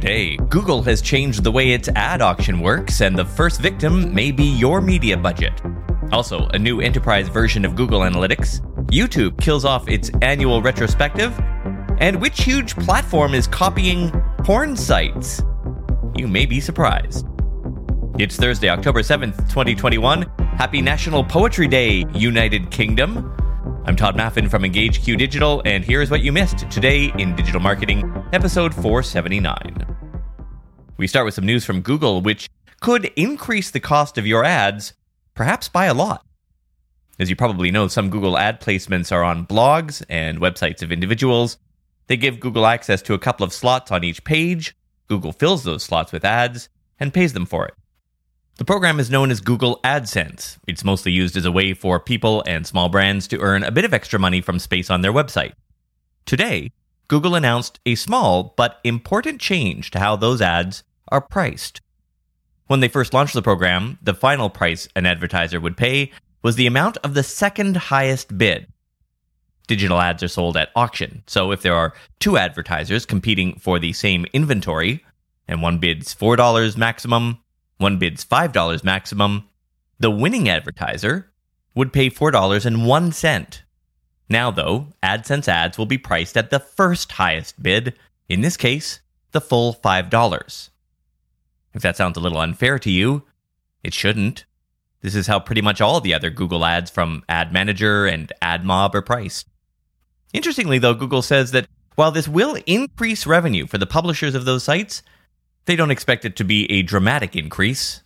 Today, Google has changed the way its ad auction works, and the first victim may be your media budget. Also, a new enterprise version of Google Analytics, YouTube kills off its annual retrospective, and which huge platform is copying porn sites? You may be surprised. It's Thursday, October 7th, 2021. Happy National Poetry Day, United Kingdom. I'm Tod Maffin from EngageQ Digital, and here's what you missed today in digital marketing, episode 479. We start with some news from Google, which could increase the cost of your ads, perhaps by a lot. As you probably know, some Google ad placements are on blogs and websites of individuals. They give Google access to a couple of slots on each page. Google fills those slots with ads and pays them for it. The program is known as Google AdSense. It's mostly used as a way for people and small brands to earn a bit of extra money from space on their website. Today, Google announced a small but important change to how those ads are priced. When they first launched the program, the final price an advertiser would pay was the amount of the second highest bid. Digital ads are sold at auction, so if there are two advertisers competing for the same inventory, and one bids $4 maximum one bids $5 maximum, the winning advertiser would pay $4.01. Now, though, AdSense ads will be priced at the first highest bid, in this case, the full $5. If that sounds a little unfair to you, it shouldn't. This is how pretty much all the other Google ads from Ad Manager and AdMob are priced. Interestingly, though, Google says that while this will increase revenue for the publishers of those sites, they don't expect it to be a dramatic increase,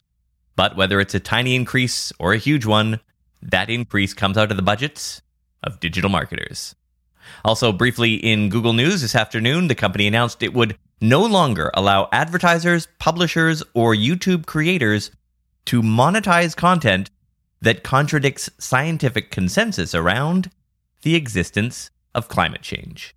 but whether it's a tiny increase or a huge one, that increase comes out of the budgets of digital marketers. Also, briefly in Google News this afternoon, the company announced it would no longer allow advertisers, publishers, or YouTube creators to monetize content that contradicts scientific consensus around the existence of climate change.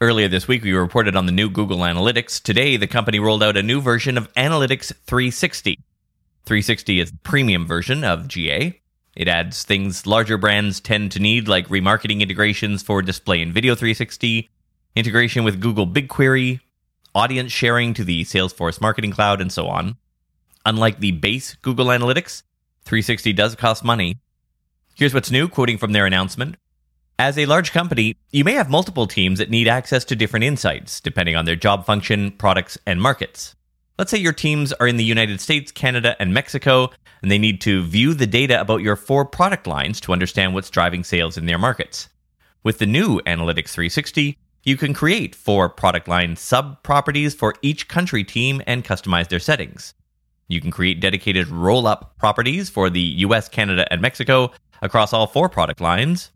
Earlier this week, we reported on the new Google Analytics. Today, the company rolled out a new version of Analytics 360. 360 is the premium version of GA. It adds things larger brands tend to need, like remarketing integrations for display and video 360, integration with Google BigQuery, audience sharing to the Salesforce Marketing Cloud, and so on. Unlike the base Google Analytics, 360 does cost money. Here's what's new, quoting from their announcement. As a large company, you may have multiple teams that need access to different insights, depending on their job function, products, and markets. Let's say your teams are in the United States, Canada, and Mexico, and they need to view the data about your four product lines to understand what's driving sales in their markets. With the new Analytics 360, you can create four product line sub properties for each country team and customize their settings. You can create dedicated roll up properties for the US, Canada, and Mexico across all four product lines,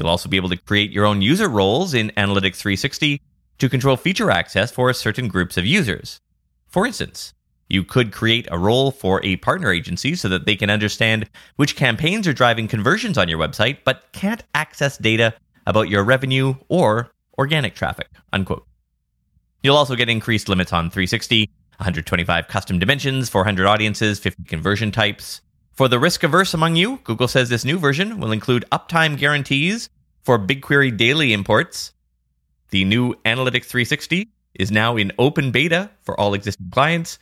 You'll also be able to create your own user roles in Analytics 360 to control feature access for certain groups of users. For instance, you could create a role for a partner agency so that they can understand which campaigns are driving conversions on your website, but can't access data about your revenue or organic traffic. Unquote. You'll also get increased limits on 360, 125 custom dimensions, 400 audiences, 50 conversion types, for the risk averse among you, Google says this new version will include uptime guarantees for BigQuery daily imports. The new Analytics 360 is now in open beta for all existing clients.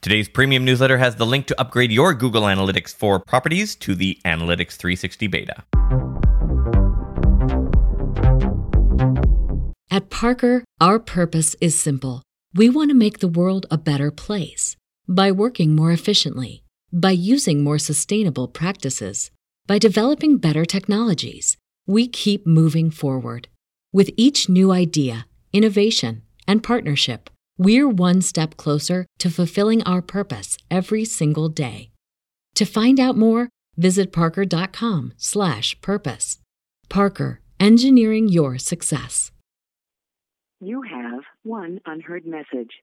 Today's premium newsletter has the link to upgrade your Google Analytics 4 properties to the Analytics 360 beta. At Parker, our purpose is simple. We want to make the world a better place by working more efficiently by using more sustainable practices, by developing better technologies, we keep moving forward. With each new idea, innovation, and partnership, we're one step closer to fulfilling our purpose every single day. To find out more, visit parker.com/purpose. Parker, engineering your success. You have one unheard message.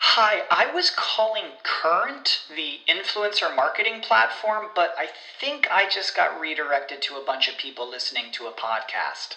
Hi, I was calling Current, the influencer marketing platform, but I think I just got redirected to a bunch of people listening to a podcast.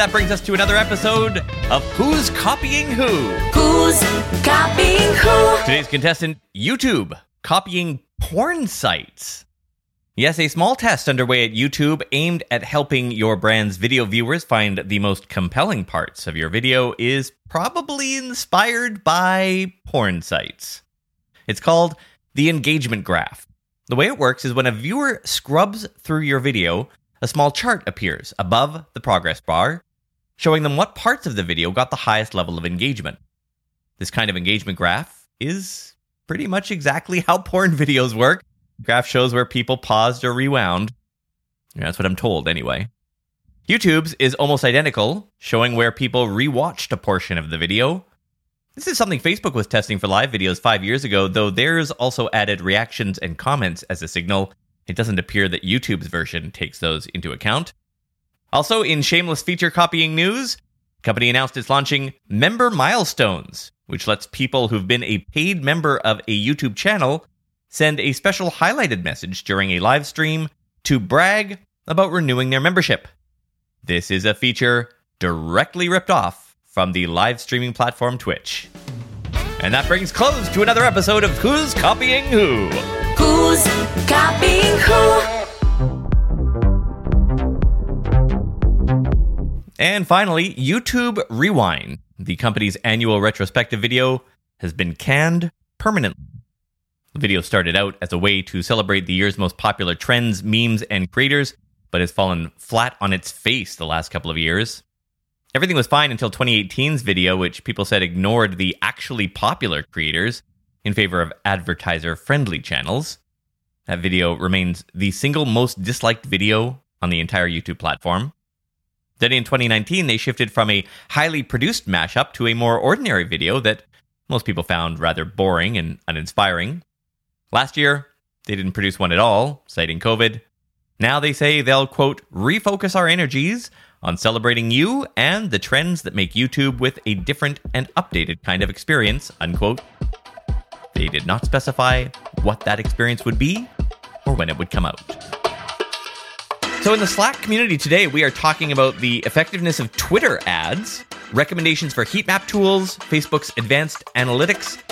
that brings us to another episode of Who's Copying Who? Who's copying who? Today's contestant, YouTube, copying porn sites. Yes, a small test underway at YouTube aimed at helping your brand's video viewers find the most compelling parts of your video is probably inspired by porn sites. It's called the engagement graph. The way it works is when a viewer scrubs through your video, a small chart appears above the progress bar, showing them what parts of the video got the highest level of engagement. This kind of engagement graph is pretty much exactly how porn videos work. The graph shows where people paused or rewound. Yeah, That's what I'm told, anyway. YouTube's is almost identical, showing where people rewatched a portion of the video. This is something Facebook was testing for live videos five years ago, though theirs also added reactions and comments as a signal. It doesn't appear that YouTube's version takes those into account. Also, in shameless feature copying news, company announced it's launching Member Milestones, which lets people who've been a paid member of a YouTube channel send a special highlighted message during a live stream to brag about renewing their membership. This is a feature directly ripped off from the live streaming platform Twitch. And that brings close to another episode of Who's Copying Who? Who's copying who? And finally, YouTube Rewind, the company's annual retrospective video, has been canned permanently. The video started out as a way to celebrate the year's most popular trends, memes, and creators, but has fallen flat on its face the last couple of years. Everything was fine until 2018's video, which people said ignored the actually popular creators in favor of advertiser friendly channels. That video remains the single most disliked video on the entire YouTube platform. Then in 2019, they shifted from a highly produced mashup to a more ordinary video that most people found rather boring and uninspiring. Last year, they didn't produce one at all, citing COVID. Now they say they'll, quote, refocus our energies on celebrating you and the trends that make YouTube with a different and updated kind of experience, unquote. They did not specify what that experience would be or when it would come out. So, in the Slack community today, we are talking about the effectiveness of Twitter ads, recommendations for heat map tools, Facebook's advanced analytics.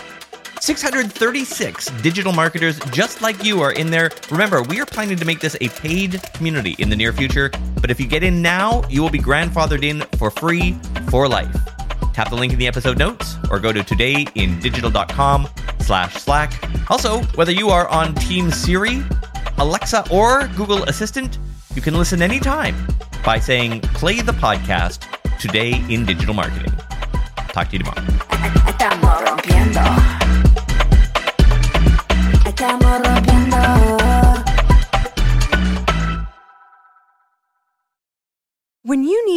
636 digital marketers just like you are in there. Remember, we are planning to make this a paid community in the near future, but if you get in now, you will be grandfathered in for free for life. Tap the link in the episode notes or go to todayindigital.com slash slack. Also, whether you are on Team Siri, Alexa, or Google Assistant, you can listen anytime by saying play the podcast Today in Digital Marketing. Talk to you tomorrow.